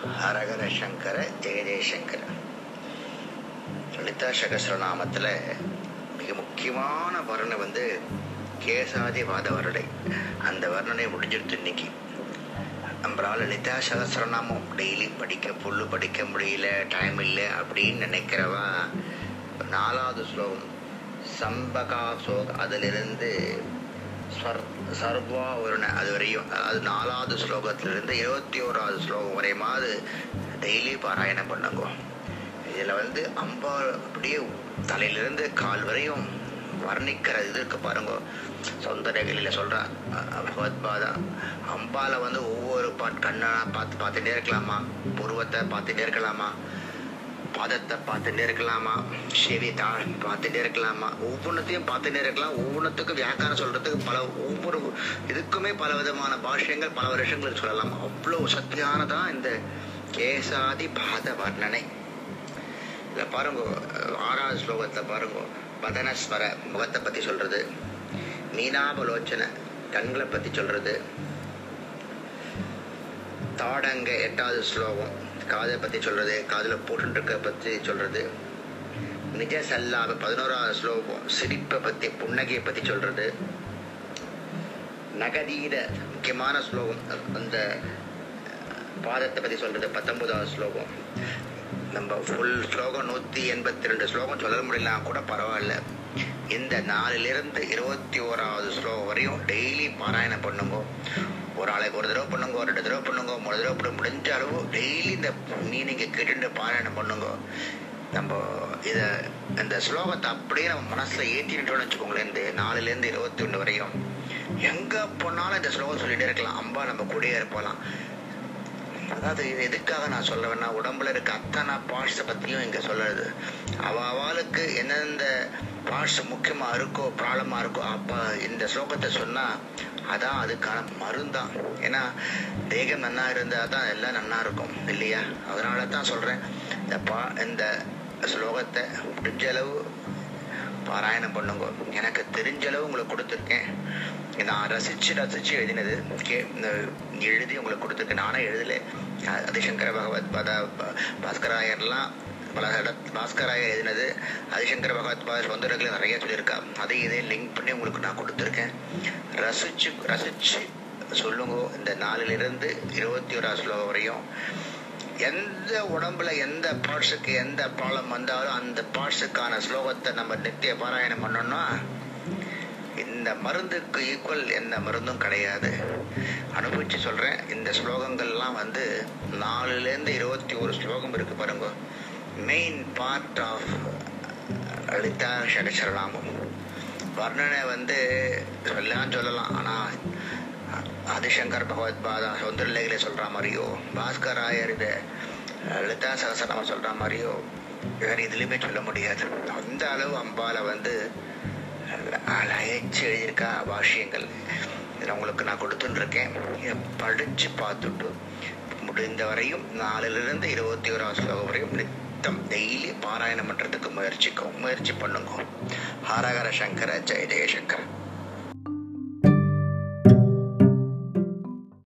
ஹரஹர சங்கர ஜெய ஜெயசங்கர லலிதா சகசரநாமத்தில் மிக முக்கியமான வர்ணனை வந்து கேசாதிவாத வருடை. அந்த வர்ணனை முடிஞ்சிருச்சு இன்னைக்கு. நம்மளால் லலிதா சகசரநாமம் டெய்லி படிக்க புல்லு படிக்க முடியல டைம் இல்லை அப்படின்னு நினைக்கிறவா நாலாவது ஸ்லோகம் சம்பகாசோக் அதிலிருந்து ஸ்வர் சர்வா வருண அது வரையும் அது நாலாவது ஸ்லோகத்திலிருந்து இருபத்தி ஓராவது ஸ்லோகம் வரையுமாவது டெய்லி பாராயணம் பண்ணுங்க. இதில் வந்து அம்பாள் அப்படியே தலையிலிருந்து கால் வரையும் வர்ணிக்கிற இது இருக்கு பாருங்க. சொந்த நெகிழியில் சொல்கிறா பகவத்பாதா அம்பாவில் வந்து ஒவ்வொரு பாட் கண்ணா பார்த்து பார்த்துட்டே இருக்கலாமா? புருவத்தை பார்த்துட்டே இருக்கலாமா? பாதத்தை பார்த்துட்டே இருக்கலாமா? செவிதா பார்த்துட்டே இருக்கலாமா? ஒவ்வொன்றத்தையும் பார்த்துட்டே இருக்கலாம். ஒவ்வொன்றுத்துக்கும் வியாக்காரம் சொல்றதுக்கு பல ஒவ்வொரு இதுக்குமே பல விதமான பாஷ்யங்கள் பல வருஷங்கள் சொல்லலாம். அவ்வளோ சக்தியானதா இந்த கேசாதி பாத வர்ணனை. இல்ல பாருங்க ஆறாவது ஸ்லோகத்தை பாருங்க. பதனஸ்வர முகத்தை பத்தி சொல்றது. மீனாபலோச்சனை கண்களை பத்தி சொல்றது. தாடங்க எட்டாவது ஸ்லோகம். காதை பத்தி சொல்றது காதுல போட்டுருக்க பத்தி சொல்றது நிஜ சல்லாப பதினோராவது ஸ்லோகம் சிரிப்பை பத்தி புன்னகையை பத்தி சொல்றது. நகதீத முக்கியமான ஸ்லோகம் அந்த பாதத்தை பத்தி சொல்றது பத்தொன்பதாவது ஸ்லோகம். நம்ம ஃபுல் ஸ்லோகம் நூத்தி எண்பத்தி ரெண்டு ஸ்லோகம் சொல்ல முடியலன்னா கூட பரவாயில்ல. இந்த நாலுலேருந்து இருபத்தி ஓராவது ஸ்லோகம் வரையும் டெய்லி பாராயணம் பண்ணுங்க. ஒரு நாளைக்கு ஒரு தடவை பண்ணுங்க ரெண்டு தடவை பண்ணுங்க மூணு தடவை பண்ண முடிஞ்ச அளவு டெய்லி இந்த மீனிங்கை கேட்டுட்டு பாராயணம் பண்ணுங்க. நம்ம இதை இந்த ஸ்லோகத்தை அப்படியே நம்ம மனசுல ஏற்றிட்டோம்னு வச்சுக்கோங்களேன் இந்த நாலுலேருந்து இருபத்தி ஒன்று வரையும். எங்க போனாலும் இந்த ஸ்லோகம் சொல்லிட்டே இருக்கலாம். அம்பா நம்ம கூடயே இருப்பலாம் அதாவது இது எதுக்காக நான் சொல்ல வேணா? உடம்புல இருக்க அத்தனை பார்ட்ஸை பத்தியும் இங்க சொல்லுறது. அவ அவளுக்கு எந்தெந்த பார்ட்ஸ் முக்கியமா இருக்கோ ப்ராப்ளமா இருக்கோ அப்போ இந்த ஸ்லோகத்தை சொன்னா அதான் அதுக்கான மருந்தான் ஏன்னா தேகம் நன்னா இருந்தா தான் எல்லாம் நன்னா இருக்கும் இல்லையா? அதனால தான் சொல்றேன். இந்த பா இந்த ஸ்லோகத்தை முடிஞ்ச அளவு பாராயணம் பண்ணுங்க. எனக்கு தெரிஞ்ச அளவு உங்களுக்கு கொடுத்துருக்கேன். நான் ரசிச்சு ரசிச்சு எழுதினது. கே எழுதி உங்களுக்கு கொடுத்துருக்கேன். நானே எழுதல. அதிசங்கர பகவத் பத பாஸ்கராயர்லாம் பல பாஸ்கராயர் எழுதினது. அதிசங்கர பகவத் பாத சொந்தர்கள் நிறைய சொல்லியிருக்கா. அதை இதையும் லிங்க் பண்ணி உங்களுக்கு நான் கொடுத்துருக்கேன். ரசிச்சு ரசிச்சு சொல்லுங்க. இந்த நாலுலேருந்து இருபத்தி ஓராவது ஸ்லோகம் வரையும் எந்த உடம்புல எந்த பார்ட்ஸுக்கு எந்த ப்ராப்ளம் வந்தாலும் அந்த பார்ட்ஸுக்கான ஸ்லோகத்தை நம்ம நித்திய பாராயணம் பண்ணோம்னா இந்த மருந்துக்கு ஈக்குவல் எந்த மருந்தும் கிடையாது. அனுபவிச்சு சொல்கிறேன் இந்த ஸ்லோகங்கள்லாம் வந்து நாலுலேருந்து இருபத்தி ஒரு ஸ்லோகம் இருக்குது பாருங்க. Main part of Lalita Sahasranamam வர்ணனை வந்து சொல்லலாம் சொல்லலாம் ஆனால் ஆதிசங்கர் பகவத் பாதா சௌந்தரலேகில சொல்ற மாதிரியோ பாஸ்கராயர் இதை லலிதா சகசரநாமம் சொல்ற மாதிரியோ வேற இதுலேயுமே சொல்ல முடியாது. அந்த அளவு அம்பால வந்து அழைச்சி எழுதியிருக்கா வாஷியங்கள் இதில் உங்களுக்கு நான் கொடுத்துட்டு இருக்கேன் இதை படிச்சு பார்த்துட்டு முடிந்த வரையும் நாலுலேருந்து இருபத்தி ஓராம் ஸ்லோகம் வரையும் நித்தம் டெய்லி பாராயணம் பண்ணுறதுக்கு முயற்சிக்கும் முயற்சி பண்ணுங்க. ஹரஹர சங்கர ஜெய ஜெயசங்கர்.